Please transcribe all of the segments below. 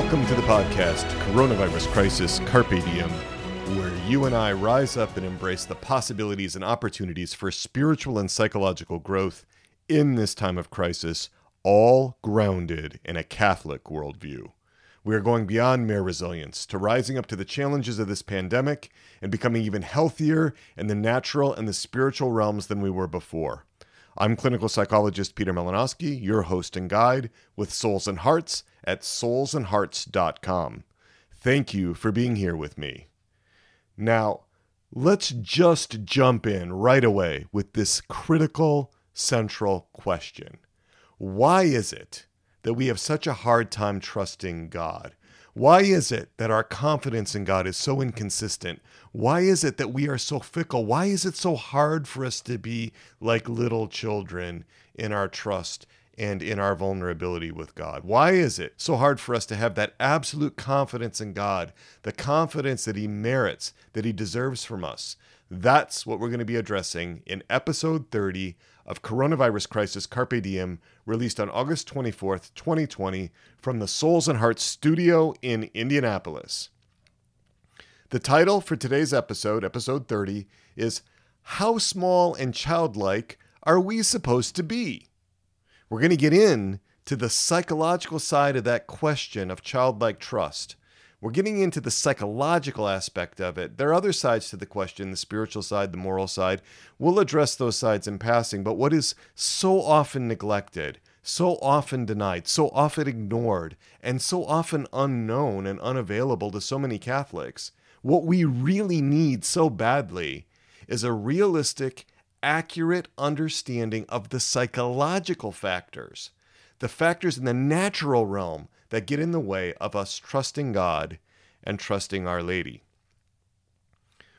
Welcome to the podcast, Coronavirus Crisis Carpe Diem, where you and I rise up and embrace the possibilities and opportunities for spiritual and psychological growth in this time of crisis, all grounded in a Catholic worldview. We are going beyond mere resilience to rising up to the challenges of this pandemic and becoming even healthier in the natural and the spiritual realms than we were before. I'm clinical psychologist Peter Malinoski, your host and guide with Souls and Hearts at soulsandhearts.com. Thank you for being here with me. Now, let's just jump in right away with this critical central question Why is it that we have such a hard time trusting God? Why is it that our confidence in God is so inconsistent? Why is it that we are so fickle? Why is it so hard for us to be like little children in our trust and in our vulnerability with God? Why is it so hard for us to have that absolute confidence in God, the confidence that He merits, that He deserves from us? That's what we're going to be addressing in episode 30 of Coronavirus Crisis Carpe Diem, released on August 24th, 2020, from the Souls and Hearts studio in Indianapolis. The title for today's episode, episode 30, is How Small and Childlike Are We Supposed to Be? We're going to get in to the psychological side of that question of childlike trust. We're getting into the psychological aspect of it. There are other sides to the question the spiritual side, the moral side. We'll address those sides in passing. But what is so often neglected, so often denied, so often ignored, and so often unknown and unavailable to so many Catholics, what we really need so badly is a realistic, accurate understanding of the psychological factors, the factors in the natural realm that get in the way of us trusting God and trusting Our Lady.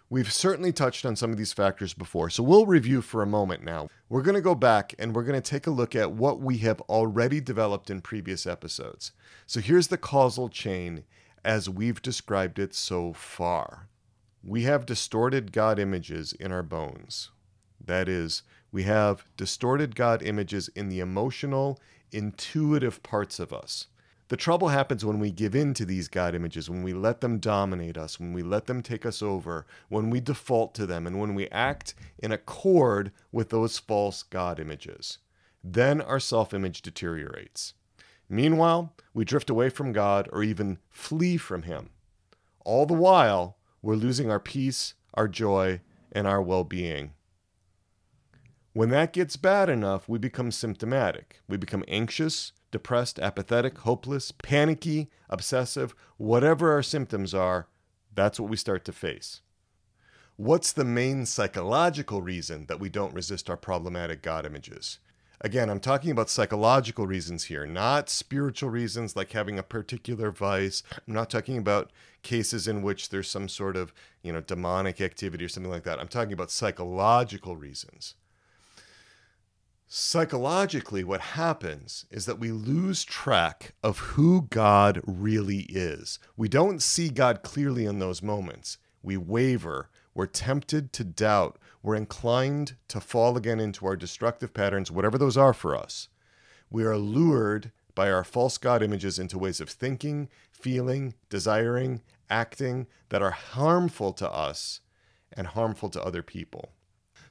We've certainly touched on some of these factors before, so we'll review for a moment now. We're going to go back and we're going to take a look at what we have already developed in previous episodes. So here's the causal chain as we've described it so far. We have distorted God images in our bones. That is, we have distorted God images in the emotional, intuitive parts of us. The trouble happens when we give in to these God images, when we let them dominate us, when we let them take us over, when we default to them, and when we act in accord with those false God images. Then our self image deteriorates. Meanwhile, we drift away from God or even flee from Him. All the while, we're losing our peace, our joy, and our well being. When that gets bad enough, we become symptomatic. We become anxious, depressed, apathetic, hopeless, panicky, obsessive, whatever our symptoms are, that's what we start to face. What's the main psychological reason that we don't resist our problematic God images? Again, I'm talking about psychological reasons here, not spiritual reasons like having a particular vice. I'm not talking about cases in which there's some sort of, you know, demonic activity or something like that. I'm talking about psychological reasons. Psychologically, what happens is that we lose track of who God really is. We don't see God clearly in those moments. We waver. We're tempted to doubt. We're inclined to fall again into our destructive patterns, whatever those are for us. We are lured by our false God images into ways of thinking, feeling, desiring, acting that are harmful to us and harmful to other people.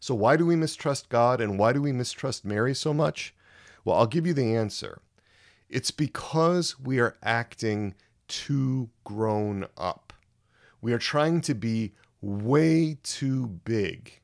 So, why do we mistrust God and why do we mistrust Mary so much? Well, I'll give you the answer. It's because we are acting too grown up. We are trying to be way too big.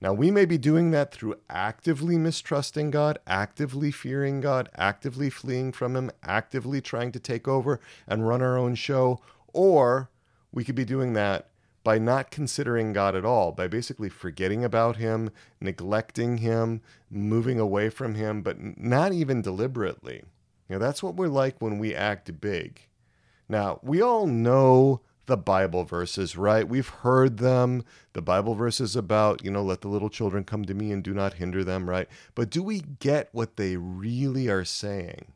Now, we may be doing that through actively mistrusting God, actively fearing God, actively fleeing from Him, actively trying to take over and run our own show, or we could be doing that by not considering God at all, by basically forgetting about Him, neglecting Him, moving away from Him, but not even deliberately. You know, that's what we're like when we act big. Now, we all know the Bible verses, right? We've heard them. The Bible verses about, you know, let the little children come to me and do not hinder them, right? But do we get what they really are saying?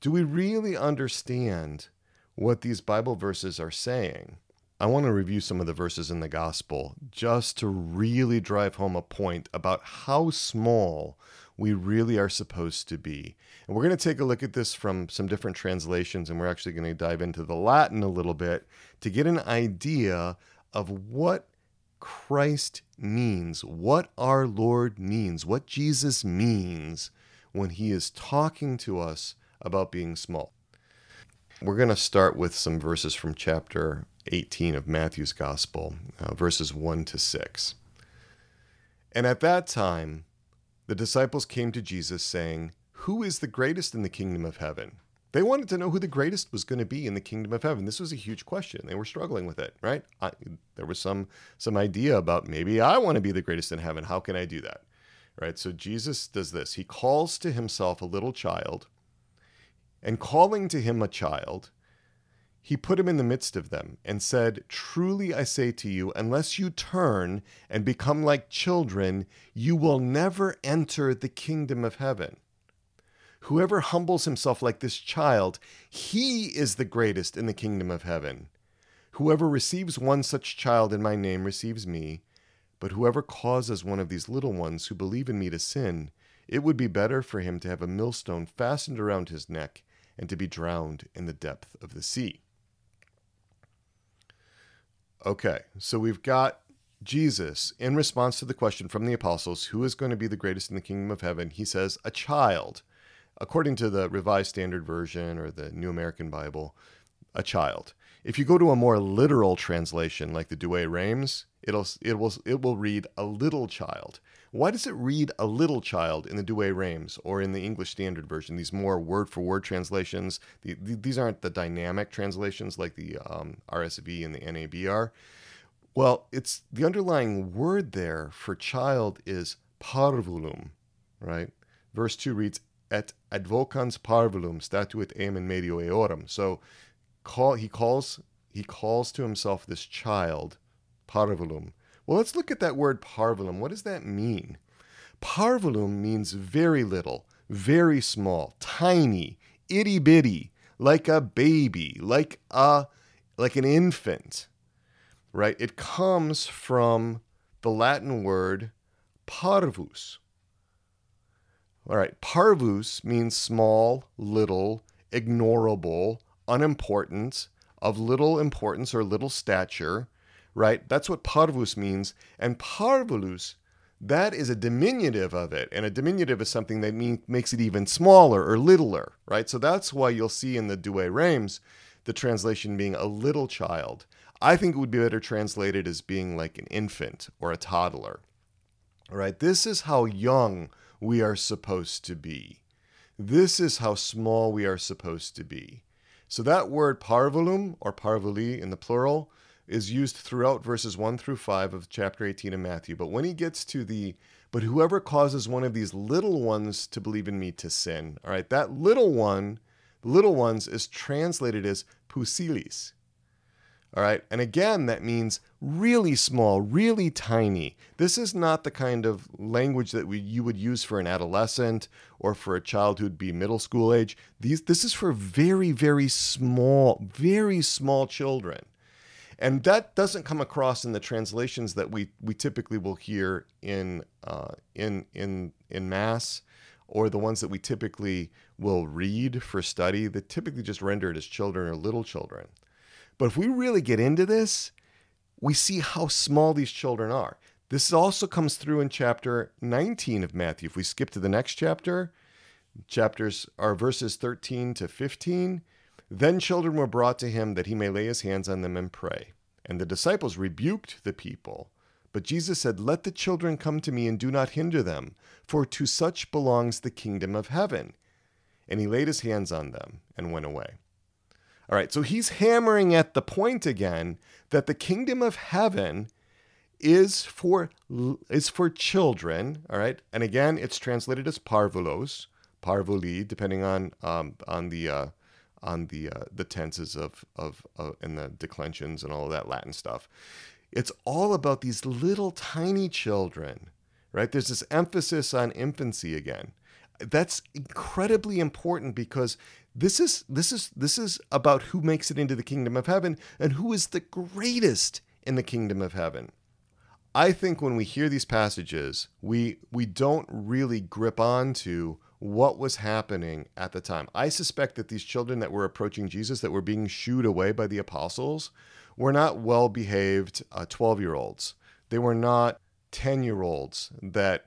Do we really understand what these Bible verses are saying? I want to review some of the verses in the gospel just to really drive home a point about how small we really are supposed to be. And we're going to take a look at this from some different translations, and we're actually going to dive into the Latin a little bit to get an idea of what Christ means, what our Lord means, what Jesus means when he is talking to us about being small. We're going to start with some verses from chapter 18 of Matthew's Gospel, uh, verses 1 to 6. And at that time, the disciples came to Jesus saying, Who is the greatest in the kingdom of heaven? They wanted to know who the greatest was going to be in the kingdom of heaven. This was a huge question. They were struggling with it, right? I, there was some some idea about maybe I want to be the greatest in heaven. How can I do that? Right? So Jesus does this. He calls to himself a little child, and calling to him a child, he put him in the midst of them and said, Truly I say to you, unless you turn and become like children, you will never enter the kingdom of heaven. Whoever humbles himself like this child, he is the greatest in the kingdom of heaven. Whoever receives one such child in my name receives me, but whoever causes one of these little ones who believe in me to sin, it would be better for him to have a millstone fastened around his neck and to be drowned in the depth of the sea. Okay, so we've got Jesus in response to the question from the apostles, who is going to be the greatest in the kingdom of heaven? He says, a child. According to the Revised Standard Version or the New American Bible, a child. If you go to a more literal translation like the Douay-Rheims, it'll it will it will read a little child. Why does it read a little child in the Douay-Rheims or in the English Standard Version? These more word for word translations. The, the, these aren't the dynamic translations like the um, RSV and the NAB are. Well, it's the underlying word there for child is parvulum, right? Verse 2 reads, Et advocans parvulum statuit eam in medio eorum. So call, he calls he calls to himself this child, parvulum, well, let's look at that word parvulum. What does that mean? Parvulum means very little, very small, tiny, itty bitty, like a baby, like a like an infant. Right? It comes from the Latin word parvus. All right, parvus means small, little, ignorable, unimportant, of little importance or little stature, right? That's what parvus means. And parvulus, that is a diminutive of it. And a diminutive is something that mean, makes it even smaller or littler, right? So that's why you'll see in the Douay-Rheims the translation being a little child. I think it would be better translated as being like an infant or a toddler. All right, this is how young we are supposed to be. This is how small we are supposed to be. So that word parvulum or parvuli in the plural is used throughout verses 1 through 5 of chapter 18 of Matthew. But when he gets to the, but whoever causes one of these little ones to believe in me to sin, all right, that little one, little ones is translated as pusillis. All right, and again, that means really small, really tiny. This is not the kind of language that we, you would use for an adolescent or for a child who'd be middle school age. These, this is for very, very small, very small children. And that doesn't come across in the translations that we, we typically will hear in, uh, in, in, in Mass or the ones that we typically will read for study that typically just render it as children or little children. But if we really get into this, we see how small these children are. This also comes through in chapter 19 of Matthew. If we skip to the next chapter, chapters are verses 13 to 15. Then children were brought to him that he may lay his hands on them and pray. And the disciples rebuked the people. But Jesus said, Let the children come to me and do not hinder them, for to such belongs the kingdom of heaven. And he laid his hands on them and went away. All right, so he's hammering at the point again that the kingdom of heaven is for is for children. All right, and again, it's translated as parvulos, parvuli, depending on um, on the uh, on the uh, the tenses of of uh, and the declensions and all of that Latin stuff. It's all about these little tiny children, right? There's this emphasis on infancy again. That's incredibly important because this is this is this is about who makes it into the kingdom of heaven and who is the greatest in the kingdom of heaven. I think when we hear these passages, we we don't really grip onto what was happening at the time. I suspect that these children that were approaching Jesus, that were being shooed away by the apostles, were not well behaved 12 uh, year olds. They were not 10 year olds that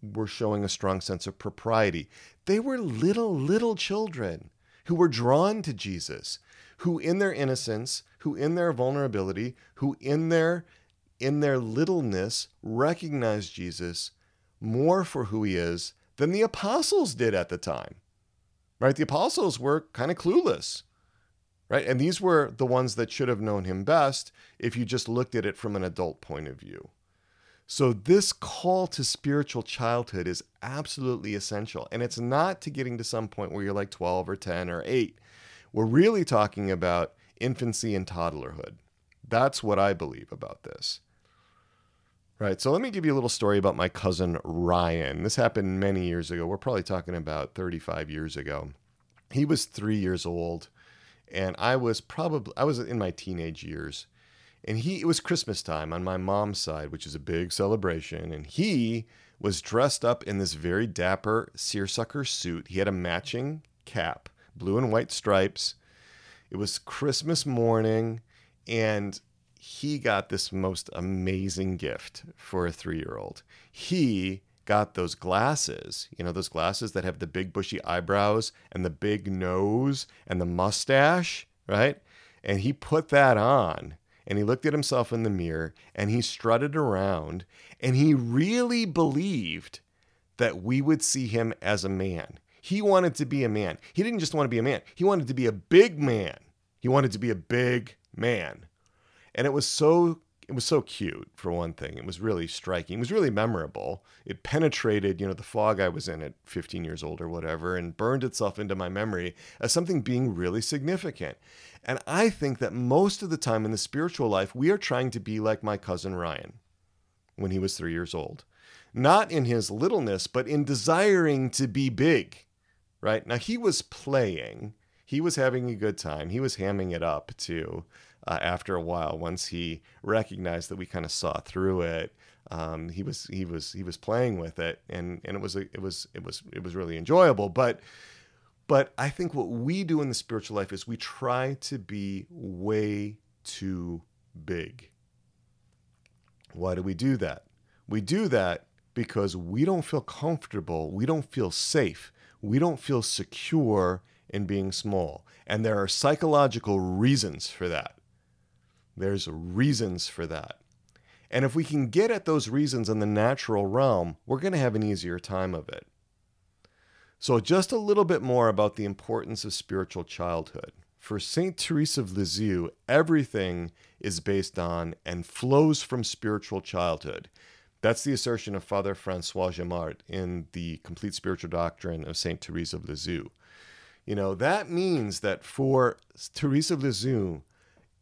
were showing a strong sense of propriety. They were little, little children who were drawn to Jesus, who in their innocence, who in their vulnerability, who in their in their littleness recognized Jesus more for who he is than the apostles did at the time. Right? The apostles were kind of clueless. Right? And these were the ones that should have known him best if you just looked at it from an adult point of view. So, this call to spiritual childhood is absolutely essential. And it's not to getting to some point where you're like 12 or 10 or 8. We're really talking about infancy and toddlerhood. That's what I believe about this. Right. So, let me give you a little story about my cousin Ryan. This happened many years ago. We're probably talking about 35 years ago. He was three years old, and I was probably, I was in my teenage years and he it was Christmas time on my mom's side, which is a big celebration, and he was dressed up in this very dapper seersucker suit. He had a matching cap, blue and white stripes. It was Christmas morning, and he got this most amazing gift for a three year old. He got those glasses, you know, those glasses that have the big bushy eyebrows and the big nose and the mustache, right? And he put that on and he looked at himself in the mirror and he strutted around and he really believed that we would see him as a man. He wanted to be a man. He didn't just want to be a man, he wanted to be a big man. He wanted to be a big man. And it was so it was so cute for one thing. It was really striking. It was really memorable. It penetrated, you know, the fog I was in at 15 years old or whatever and burned itself into my memory as something being really significant. And I think that most of the time in the spiritual life, we are trying to be like my cousin Ryan when he was 3 years old. Not in his littleness, but in desiring to be big. Right? Now he was playing. He was having a good time. He was hamming it up too uh, after a while once he recognized that we kind of saw through it um, he was he was he was playing with it and and it was it was it was it was really enjoyable but but I think what we do in the spiritual life is we try to be way too big. Why do we do that? We do that because we don't feel comfortable, we don't feel safe, we don't feel secure in being small. And there are psychological reasons for that. There's reasons for that. And if we can get at those reasons in the natural realm, we're going to have an easier time of it. So, just a little bit more about the importance of spiritual childhood. For St. Therese of Lisieux, everything is based on and flows from spiritual childhood. That's the assertion of Father Francois Jamart in the Complete Spiritual Doctrine of St. Therese of Lisieux. You know, that means that for Therese of Lisieux,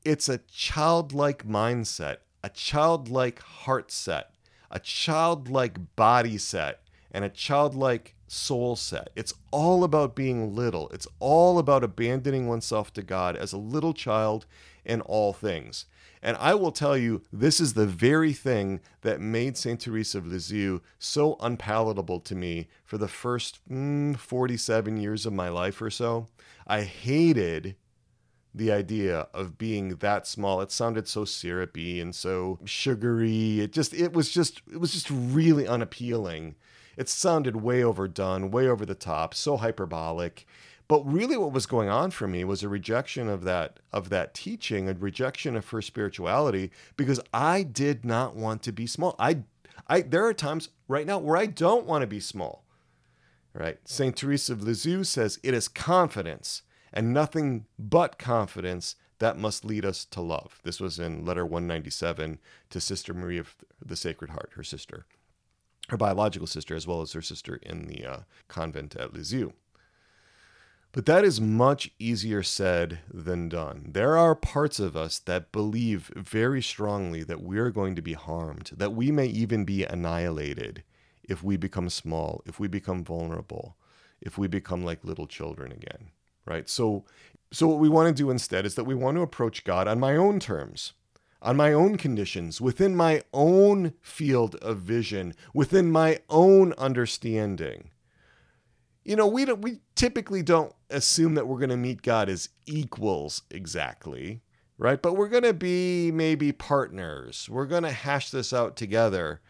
it's a childlike mindset, a childlike heart set, a childlike body set, and a childlike soul set. It's all about being little. It's all about abandoning oneself to God as a little child in all things. And I will tell you, this is the very thing that made St. Teresa of Lisieux so unpalatable to me for the first mm, 47 years of my life or so. I hated the idea of being that small. It sounded so syrupy and so sugary. It just it was just it was just really unappealing. It sounded way overdone, way over the top, so hyperbolic. But really what was going on for me was a rejection of that of that teaching, a rejection of her spirituality because I did not want to be small. I I there are times right now where I don't want to be small. Right? St. Teresa of Lisieux says it is confidence and nothing but confidence that must lead us to love. This was in letter 197 to Sister Marie of the Sacred Heart, her sister, her biological sister, as well as her sister in the uh, convent at Lisieux. But that is much easier said than done. There are parts of us that believe very strongly that we're going to be harmed, that we may even be annihilated if we become small, if we become vulnerable, if we become like little children again right? So, so what we want to do instead is that we want to approach God on my own terms, on my own conditions, within my own field of vision, within my own understanding. You know, we don't, we typically don't assume that we're going to meet God as equals exactly, right? But we're going to be maybe partners. We're going to hash this out together.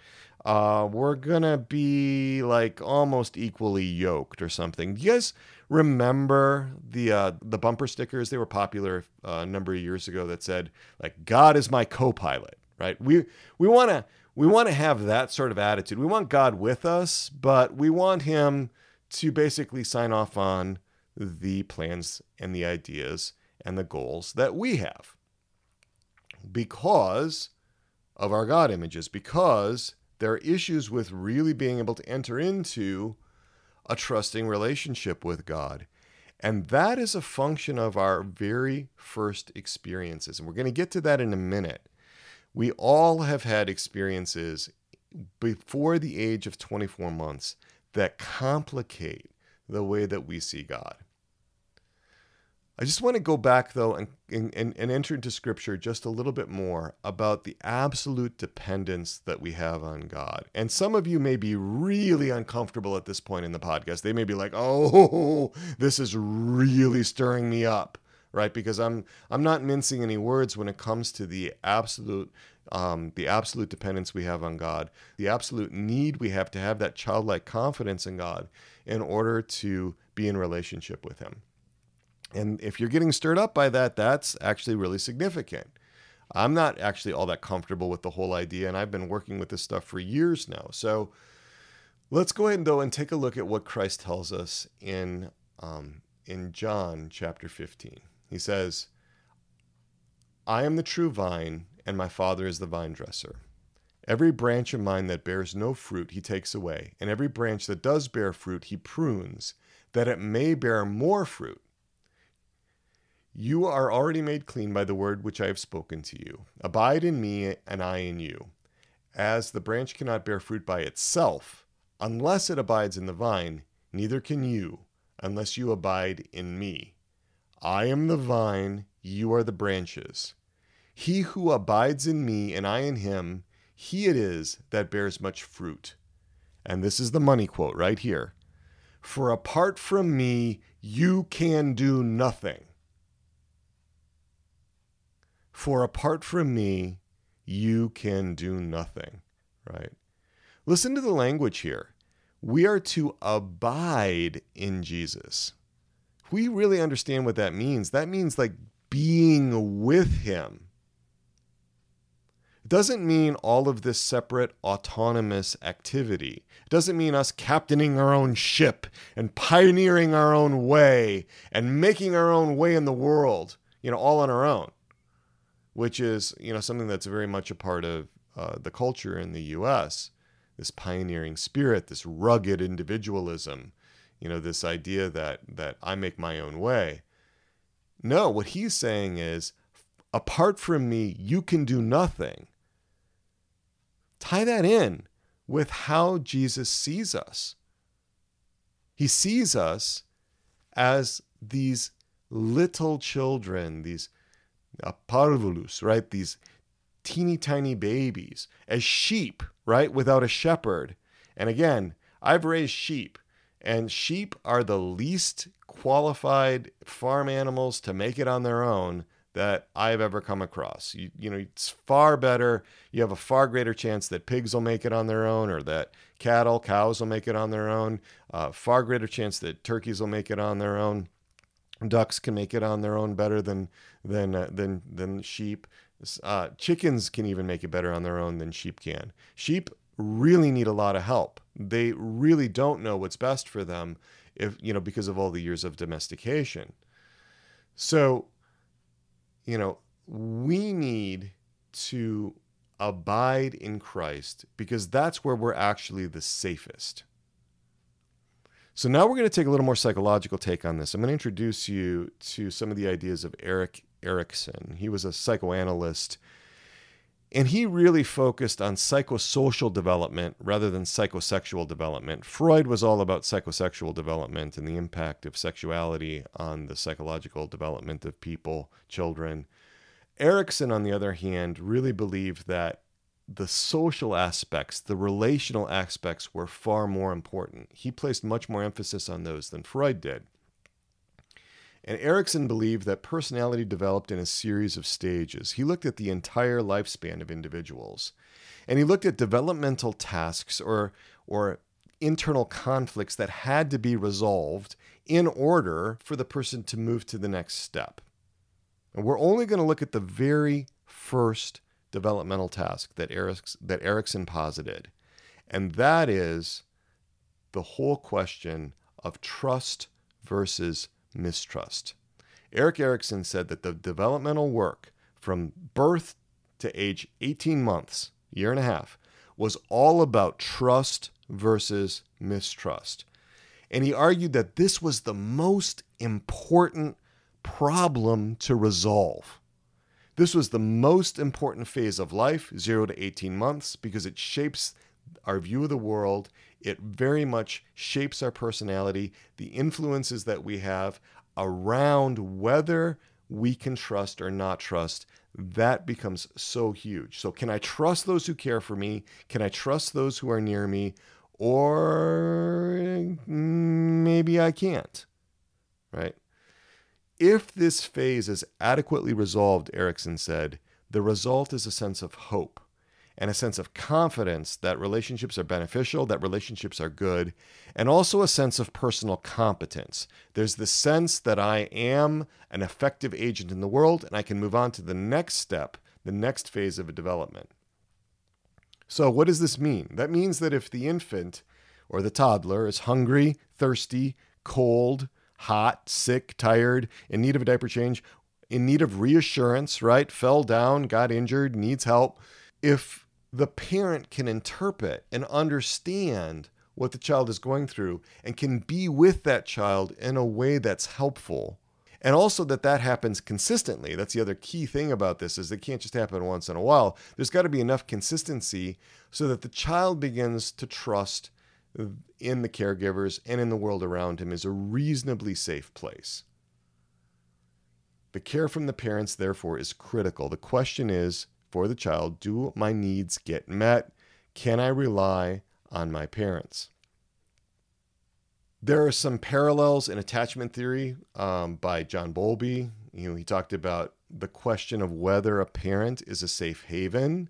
Uh, we're going to be like almost equally yoked or something. You remember the uh, the bumper stickers? They were popular uh, a number of years ago that said like God is my co-pilot, right? We we want to we want to have that sort of attitude. We want God with us, but we want him to basically sign off on the plans and the ideas and the goals that we have because of our God images, because there are issues with really being able to enter into a trusting relationship with God. And that is a function of our very first experiences. And we're going to get to that in a minute. We all have had experiences before the age of 24 months that complicate the way that we see God. I just want to go back, though, and, and, and enter into scripture just a little bit more about the absolute dependence that we have on God. And some of you may be really uncomfortable at this point in the podcast. They may be like, oh, this is really stirring me up, right? Because I'm I'm not mincing any words when it comes to the absolute um, the absolute dependence we have on God, the absolute need we have to have that childlike confidence in God in order to be in relationship with Him. And if you're getting stirred up by that, that's actually really significant. I'm not actually all that comfortable with the whole idea, and I've been working with this stuff for years now. So let's go ahead, and though, and take a look at what Christ tells us in, um, in John chapter 15. He says, I am the true vine, and my Father is the vine dresser. Every branch of mine that bears no fruit, he takes away, and every branch that does bear fruit, he prunes, that it may bear more fruit. You are already made clean by the word which I have spoken to you. Abide in me, and I in you. As the branch cannot bear fruit by itself, unless it abides in the vine, neither can you, unless you abide in me. I am the vine, you are the branches. He who abides in me, and I in him, he it is that bears much fruit. And this is the money quote right here. For apart from me, you can do nothing. For apart from me, you can do nothing, right? Listen to the language here. We are to abide in Jesus. We really understand what that means. That means like being with him. It doesn't mean all of this separate autonomous activity. It doesn't mean us captaining our own ship and pioneering our own way and making our own way in the world, you know, all on our own which is you know something that's very much a part of uh, the culture in the U.S. This pioneering spirit, this rugged individualism, you know, this idea that that I make my own way. No, what he's saying is, apart from me, you can do nothing. Tie that in with how Jesus sees us. He sees us as these little children, these a parvulus, right? These teeny tiny babies, as sheep, right? Without a shepherd. And again, I've raised sheep, and sheep are the least qualified farm animals to make it on their own that I've ever come across. You, you know, it's far better. You have a far greater chance that pigs will make it on their own or that cattle, cows will make it on their own. Uh, far greater chance that turkeys will make it on their own ducks can make it on their own better than than uh, than than sheep. Uh, chickens can even make it better on their own than sheep can. Sheep really need a lot of help. They really don't know what's best for them, if you know, because of all the years of domestication. So, you know, we need to abide in Christ because that's where we're actually the safest. So now we're going to take a little more psychological take on this. I'm going to introduce you to some of the ideas of Erik Erikson. He was a psychoanalyst and he really focused on psychosocial development rather than psychosexual development. Freud was all about psychosexual development and the impact of sexuality on the psychological development of people, children. Erikson, on the other hand, really believed that the social aspects, the relational aspects were far more important. He placed much more emphasis on those than Freud did. And Erikson believed that personality developed in a series of stages. He looked at the entire lifespan of individuals. And he looked at developmental tasks or, or internal conflicts that had to be resolved in order for the person to move to the next step. And we're only going to look at the very first developmental task that, Eriks, that Erikson posited, and that is the whole question of trust versus mistrust. Erik Erikson said that the developmental work from birth to age 18 months, year and a half, was all about trust versus mistrust. And he argued that this was the most important problem to resolve. This was the most important phase of life, 0 to 18 months, because it shapes our view of the world. It very much shapes our personality, the influences that we have around whether we can trust or not trust. That becomes so huge. So, can I trust those who care for me? Can I trust those who are near me? Or mm, maybe I can't, right? If this phase is adequately resolved, Erikson said, the result is a sense of hope and a sense of confidence that relationships are beneficial, that relationships are good, and also a sense of personal competence. There's the sense that I am an effective agent in the world and I can move on to the next step, the next phase of a development. So, what does this mean? That means that if the infant or the toddler is hungry, thirsty, cold, hot, sick, tired, in need of a diaper change, in need of reassurance, right? Fell down, got injured, needs help. If the parent can interpret and understand what the child is going through and can be with that child in a way that's helpful and also that that happens consistently that's the other key thing about this is it can't just happen once in a while there's got to be enough consistency so that the child begins to trust in the caregivers and in the world around him is a reasonably safe place. The care from the parents, therefore, is critical. The question is for the child do my needs get met? Can I rely on my parents? There are some parallels in attachment theory um, by John Bowlby. You know, he talked about the question of whether a parent is a safe haven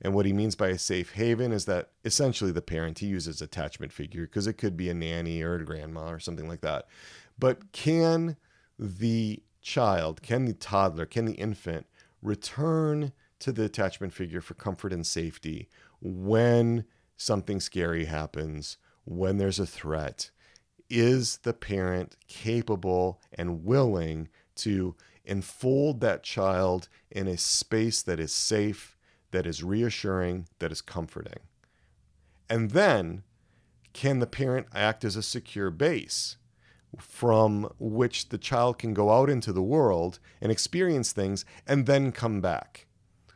and what he means by a safe haven is that essentially the parent, he uses attachment figure because it could be a nanny or a grandma or something like that. But can the child, can the toddler, can the infant return to the attachment figure for comfort and safety when something scary happens, when there's a threat? Is the parent capable and willing to enfold that child in a space that is safe that is reassuring, that is comforting. And then, can the parent act as a secure base from which the child can go out into the world and experience things and then come back?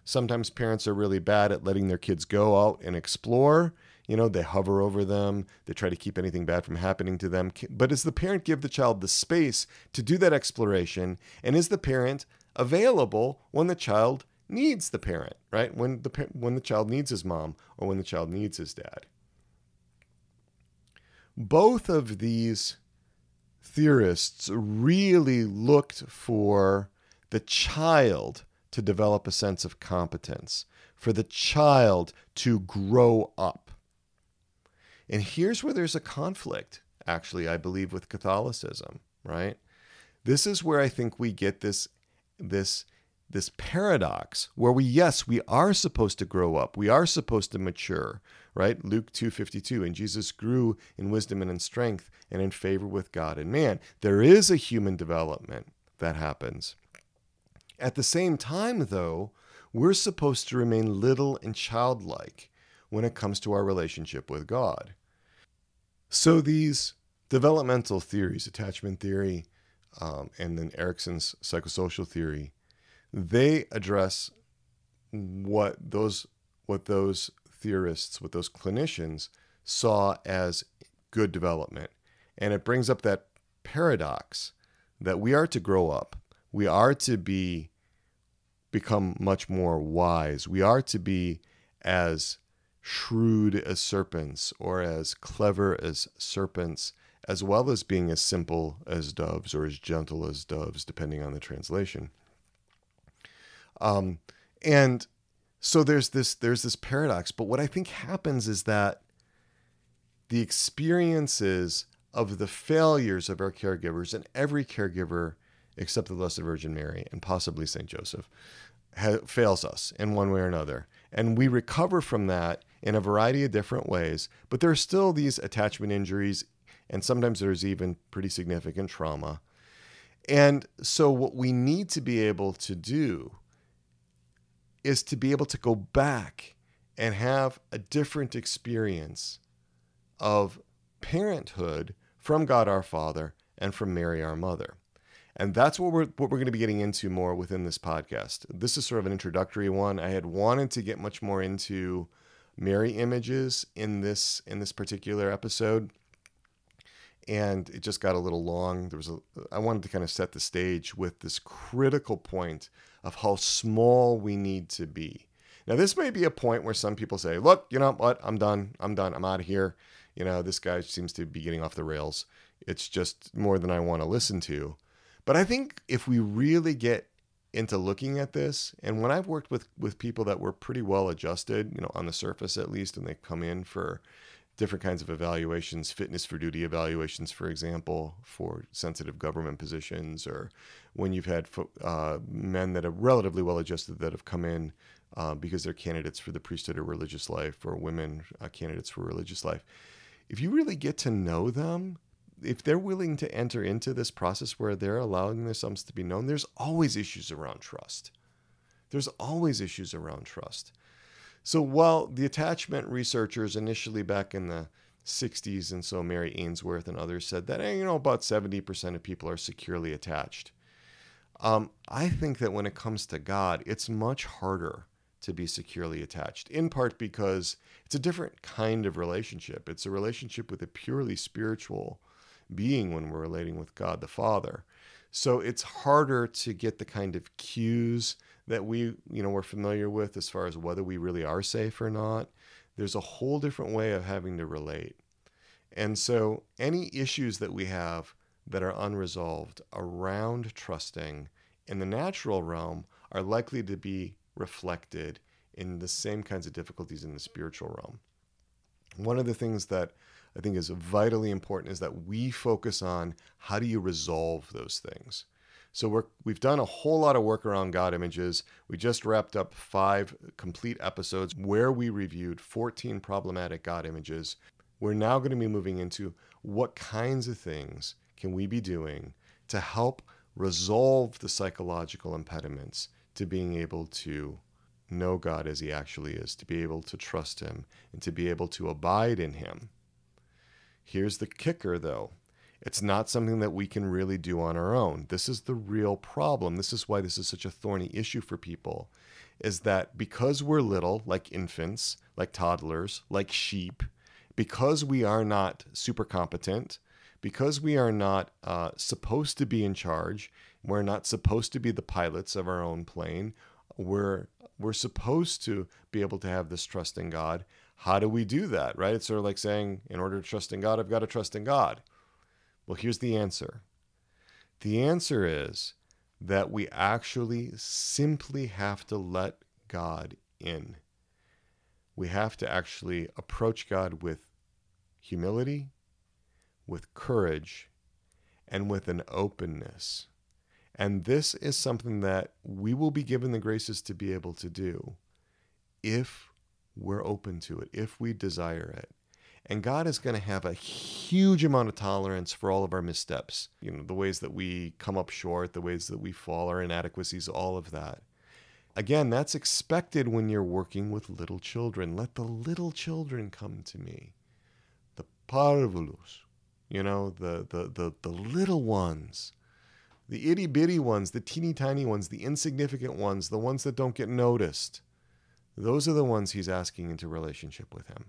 Sometimes parents are really bad at letting their kids go out and explore. You know, they hover over them, they try to keep anything bad from happening to them. But does the parent give the child the space to do that exploration? And is the parent available when the child needs the parent, right? When the when the child needs his mom or when the child needs his dad. Both of these theorists really looked for the child to develop a sense of competence, for the child to grow up. And here's where there's a conflict, actually, I believe, with Catholicism, right? This is where I think we get this, this this paradox where we yes we are supposed to grow up. We are supposed to mature right? Luke 252 and jesus grew in wisdom and in strength and in favor with god and man. There is a human development that happens. At the same time though we're supposed to remain little and childlike when it comes to our relationship with god. So these developmental theories attachment theory um, and then erikson's psychosocial theory they address what those what those theorists, what those clinicians saw as good development. And it brings up that paradox that we are to grow up. We are to be become much more wise. We are to be as shrewd as serpents or as clever as serpents, as well as being as simple as doves or as gentle as doves, depending on the translation. Um, and so there's this there's this paradox. But what I think happens is that the experiences of the failures of our caregivers and every caregiver except the Blessed Virgin Mary and possibly Saint Joseph ha- fails us in one way or another, and we recover from that in a variety of different ways. But there are still these attachment injuries, and sometimes there's even pretty significant trauma. And so, what we need to be able to do is to be able to go back and have a different experience of parenthood from God our Father and from Mary our Mother. And that's what we're what we're going to be getting into more within this podcast. This is sort of an introductory one. I had wanted to get much more into Mary images in this in this particular episode. And it just got a little long. There was a I wanted to kind of set the stage with this critical point of how small we need to be. Now this may be a point where some people say, "Look, you know what? I'm done. I'm done. I'm out of here." You know, this guy seems to be getting off the rails. It's just more than I want to listen to. But I think if we really get into looking at this, and when I've worked with with people that were pretty well adjusted, you know, on the surface at least, and they come in for different kinds of evaluations, fitness for duty evaluations, for example, for sensitive government positions, or when you've had uh, men that are relatively well adjusted that have come in uh, because they're candidates for the priesthood or religious life, or women uh, candidates for religious life. If you really get to know them, if they're willing to enter into this process where they're allowing themselves to be known, there's always issues around trust. There's always issues around trust. So while the attachment researchers initially back in the 60s, and so Mary Ainsworth and others said that, hey, you know, about 70% of people are securely attached. Um, I think that when it comes to God, it's much harder to be securely attached, in part because it's a different kind of relationship. It's a relationship with a purely spiritual being when we're relating with God the Father. So it's harder to get the kind of cues that we, you know, we're familiar with as far as whether we really are safe or not. There's a whole different way of having to relate. And so any issues that we have that are unresolved around trusting in the natural realm are likely to be reflected in the same kinds of difficulties in the spiritual realm. One of the things that I think is vitally important is that we focus on how do you resolve those things. So we're, we've done a whole lot of work around God images. We just wrapped up five complete episodes where we reviewed 14 problematic God images. We're now going to be moving into what kinds of things can we be doing to help resolve the psychological impediments to being able to know God as He actually is, to be able to trust Him, and to be able to abide in Him. Here's the kicker, though it's not something that we can really do on our own. This is the real problem. This is why this is such a thorny issue for people. Is that because we're little, like infants, like toddlers, like sheep, because we are not super competent, because we are not uh, supposed to be in charge, we're not supposed to be the pilots of our own plane. We're we're supposed to be able to have this trust in God. How do we do that, right? It's sort of like saying, in order to trust in God, I've got to trust in God. Well, here's the answer the answer is that we actually simply have to let God in. We have to actually approach God with humility, with courage, and with an openness. And this is something that we will be given the graces to be able to do if we're open to it, if we desire it. And God is going to have a huge amount of tolerance for all of our missteps. You know, the ways that we come up short, the ways that we fall, our inadequacies, all of that. Again, that's expected when you're working with little children. Let the little children come to me. The parvulus, you know, the, the, the, the little ones, the itty bitty ones, the teeny tiny ones, the insignificant ones, the ones that don't get noticed. Those are the ones he's asking into relationship with him.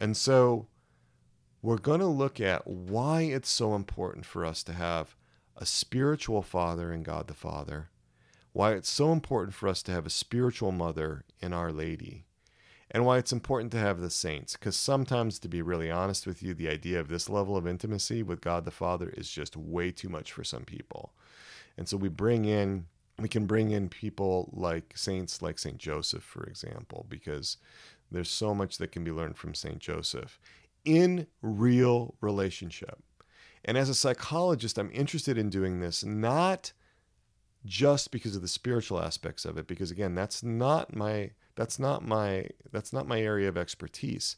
And so we're going to look at why it's so important for us to have a spiritual father in God the Father, why it's so important for us to have a spiritual mother in Our Lady, and why it's important to have the saints. Because sometimes, to be really honest with you, the idea of this level of intimacy with God the Father is just way too much for some people. And so we bring in, we can bring in people like saints like St. Joseph, for example, because there's so much that can be learned from St. Joseph in real relationship. And as a psychologist, I'm interested in doing this not just because of the spiritual aspects of it because again that's not my that's not my that's not my area of expertise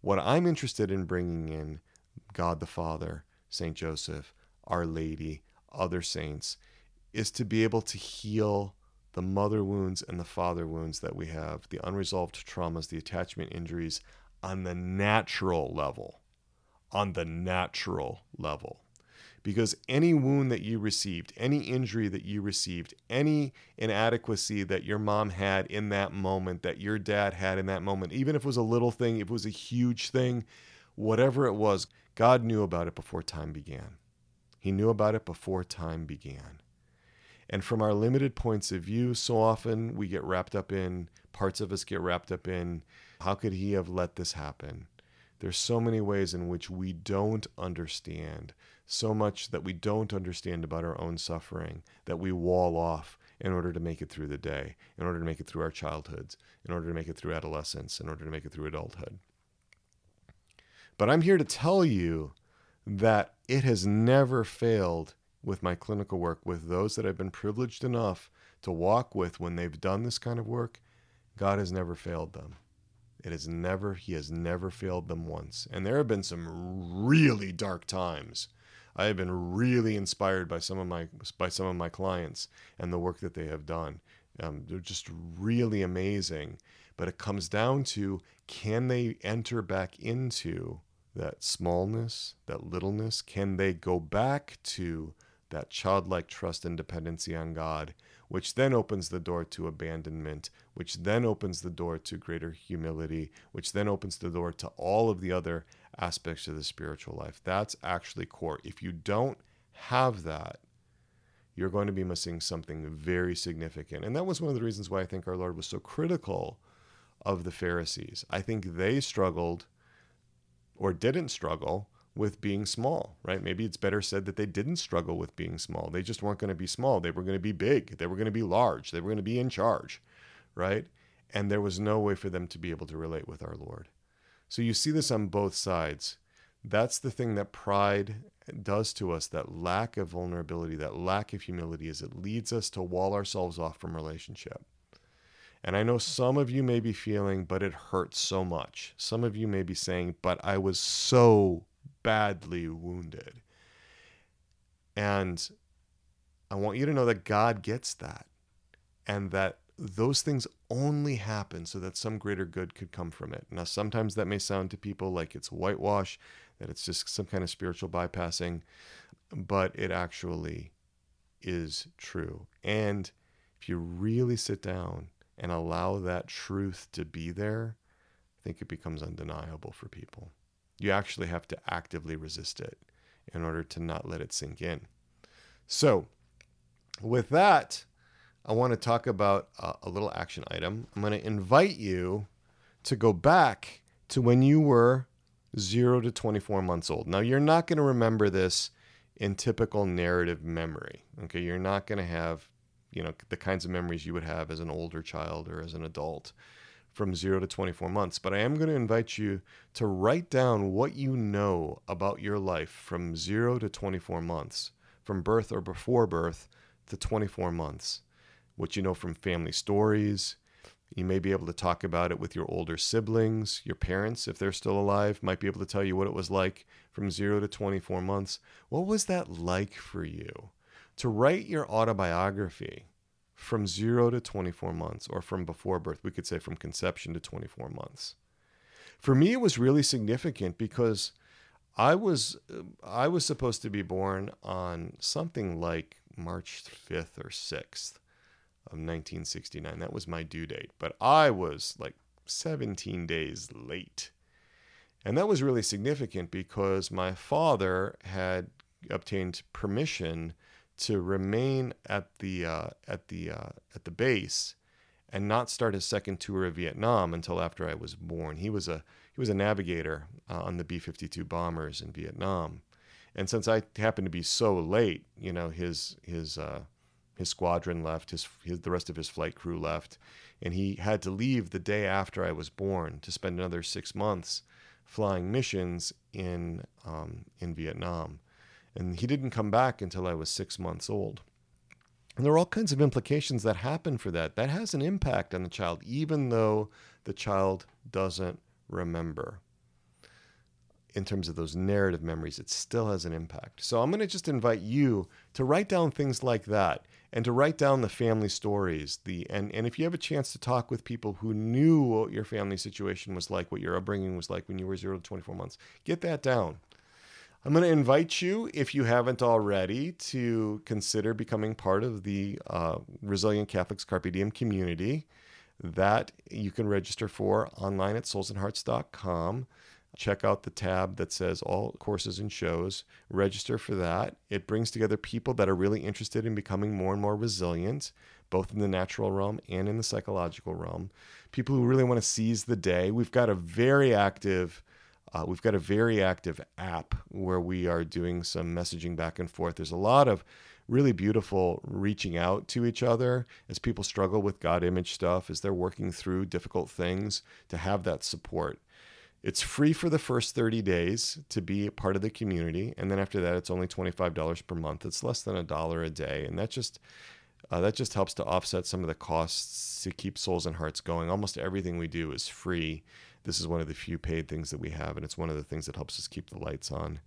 what i'm interested in bringing in god the father saint joseph our lady other saints is to be able to heal the mother wounds and the father wounds that we have the unresolved traumas the attachment injuries on the natural level on the natural level because any wound that you received, any injury that you received, any inadequacy that your mom had in that moment, that your dad had in that moment, even if it was a little thing, if it was a huge thing, whatever it was, God knew about it before time began. He knew about it before time began. And from our limited points of view, so often we get wrapped up in, parts of us get wrapped up in, how could he have let this happen? There's so many ways in which we don't understand so much that we don't understand about our own suffering that we wall off in order to make it through the day, in order to make it through our childhoods, in order to make it through adolescence, in order to make it through adulthood. But I'm here to tell you that it has never failed with my clinical work with those that I've been privileged enough to walk with when they've done this kind of work. God has never failed them. It has never, He has never failed them once. And there have been some really dark times I have been really inspired by some of my by some of my clients and the work that they have done. Um, they're just really amazing. But it comes down to can they enter back into that smallness, that littleness? Can they go back to that childlike trust and dependency on God, which then opens the door to abandonment, which then opens the door to greater humility, which then opens the door to all of the other aspects of the spiritual life. That's actually core. If you don't have that, you're going to be missing something very significant. And that was one of the reasons why I think our Lord was so critical of the Pharisees. I think they struggled or didn't struggle with being small, right? Maybe it's better said that they didn't struggle with being small. They just weren't going to be small. They were going to be big. They were going to be large. They were going to be in charge, right? And there was no way for them to be able to relate with our Lord. So you see this on both sides. That's the thing that pride does to us, that lack of vulnerability, that lack of humility, is it leads us to wall ourselves off from relationship. And I know some of you may be feeling, but it hurts so much. Some of you may be saying, but I was so badly wounded. And I want you to know that God gets that and that those things only happen so that some greater good could come from it. Now, sometimes that may sound to people like it's whitewash, that it's just some kind of spiritual bypassing, but it actually is true. And if you really sit down and allow that truth to be there, I think it becomes undeniable for people. You actually have to actively resist it in order to not let it sink in. So, with that, I want to talk about a, little action item. I'm going to invite you to go back to when you were 0 to 24 months old. Now, you're not going to remember this in typical narrative memory. Okay, you're not going to have, you know, the kinds of memories you would have as an older child or as an adult from 0 to 24 months, but I am going to invite you to write down what you know about your life from 0 to 24 months, from birth or before birth to 24 months what you know from family stories. You may be able to talk about it with your older siblings, your parents, if they're still alive, might be able to tell you what it was like from zero to 24 months. What was that like for you? To write your autobiography from zero to 24 months, or from before birth, we could say from conception to 24 months. For me, it was really significant because I was I was supposed to be born on something like March 5th or 6th of 1969. That was my due date, but I was like 17 days late. And that was really significant because my father had obtained permission to remain at the uh, at the uh, at the base and not start his second tour of Vietnam until after I was born. He was a he was a navigator uh, on the B-52 bombers in Vietnam, and since I happened to be so late, you know, his his uh, his squadron left, his, his the rest of his flight crew left, and he had to leave the day after I was born to spend another six months flying missions in um, in Vietnam, and he didn't come back until I was six months old. And there are all kinds of implications that happen for that. That has an impact on the child, even though the child doesn't remember. In terms of those narrative memories, it still has an impact. So I'm going to just invite you to write down things like that and to write down the family stories. The and, and if you have a chance to talk with people who knew what your family situation was like, what your upbringing was like when you were zero to 24 months, get that down I'm going to invite you, if you haven't already, to consider becoming part of the uh, Resilient Catholics Carpe Diem community that you can register for online at soulsandhearts.com. Check out the tab that says all courses and shows. Register for that. It brings together people that are really interested in becoming more and more resilient, both in the natural realm and in the psychological realm. People who really want to seize the day. We've got a very active uh, we've got a very active app where we are doing some messaging back and forth. There's a lot of really beautiful reaching out to each other as people struggle with God image stuff, as they're working through difficult things, to have that support. It's free for the first 30 days to be a part of the community. And then after that, it's only $25 per month. It's less than a dollar a day. And that just uh, that just helps to offset some of the costs to keep souls and hearts going. Almost everything we do is free this is one of the few paid things that we have, and it's one of the things that helps us keep the lights on.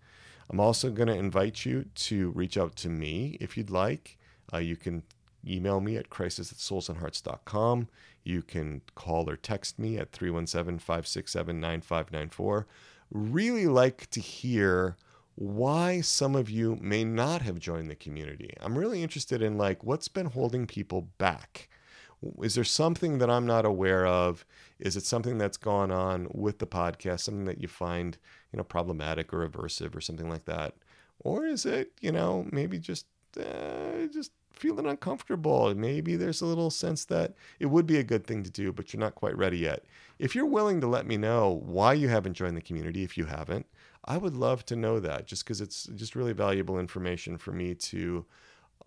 I'm also going to invite you to reach out to me if you'd like. Uh, you can email me at crisis at soulsandhearts.com. You can call or text me at 317 567 9594. Really like to hear why some of you may not have joined the community. I'm really interested in like what's been holding people back is there something that I'm not aware of? Is it something that's gone on with the podcast, something that you find, you know, problematic or aversive or something like that? Or is it, you know, maybe just uh, just feeling uncomfortable? Maybe there's a little sense that it would be a good thing to do, but you're not quite ready yet. If you're willing to let me know why you haven't joined the community, if you haven't, I would love to know that just because it's just really valuable information for me to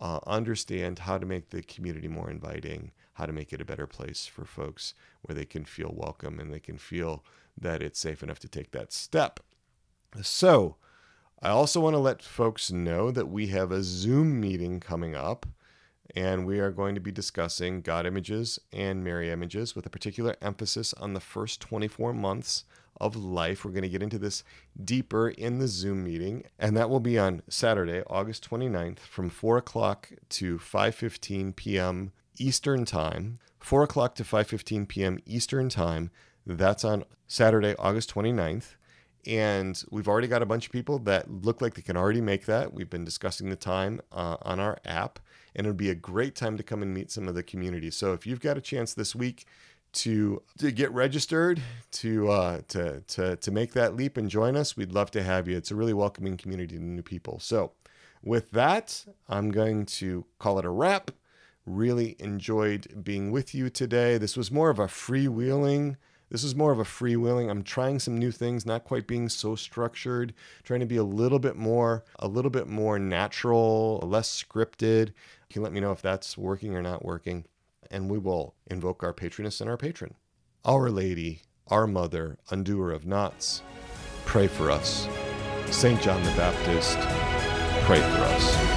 uh, understand how to make the community more inviting, how to make it a better place for folks where they can feel welcome and they can feel that it's safe enough to take that step. So, I also want to let folks know that we have a Zoom meeting coming up, and we are going to be discussing God images and Mary images with a particular emphasis on the first 24 months of life. We're going to get into this deeper in the Zoom meeting, and that will be on Saturday, August 29th from 4 o'clock to 5.15 p.m. Eastern Time. 4 o'clock to 5.15 p.m. Eastern Time. That's on Saturday, August 29th. And we've already got a bunch of people that look like they can already make that. We've been discussing the time uh, on our app, and it would be a great time to come and meet some of the community. So if you've got a chance this week to to get registered to uh, to to to make that leap and join us, we'd love to have you. It's a really welcoming community to new people. So, with that, I'm going to call it a wrap. Really enjoyed being with you today. This was more of a freewheeling. This is more of a freewheeling. I'm trying some new things, not quite being so structured, trying to be a little bit more, a little bit more natural, less scripted. You can let me know if that's working or not working and we will invoke our patroness and our patron. Our Lady, our Mother, undoer of knots, pray for us. St. John the Baptist, pray for us.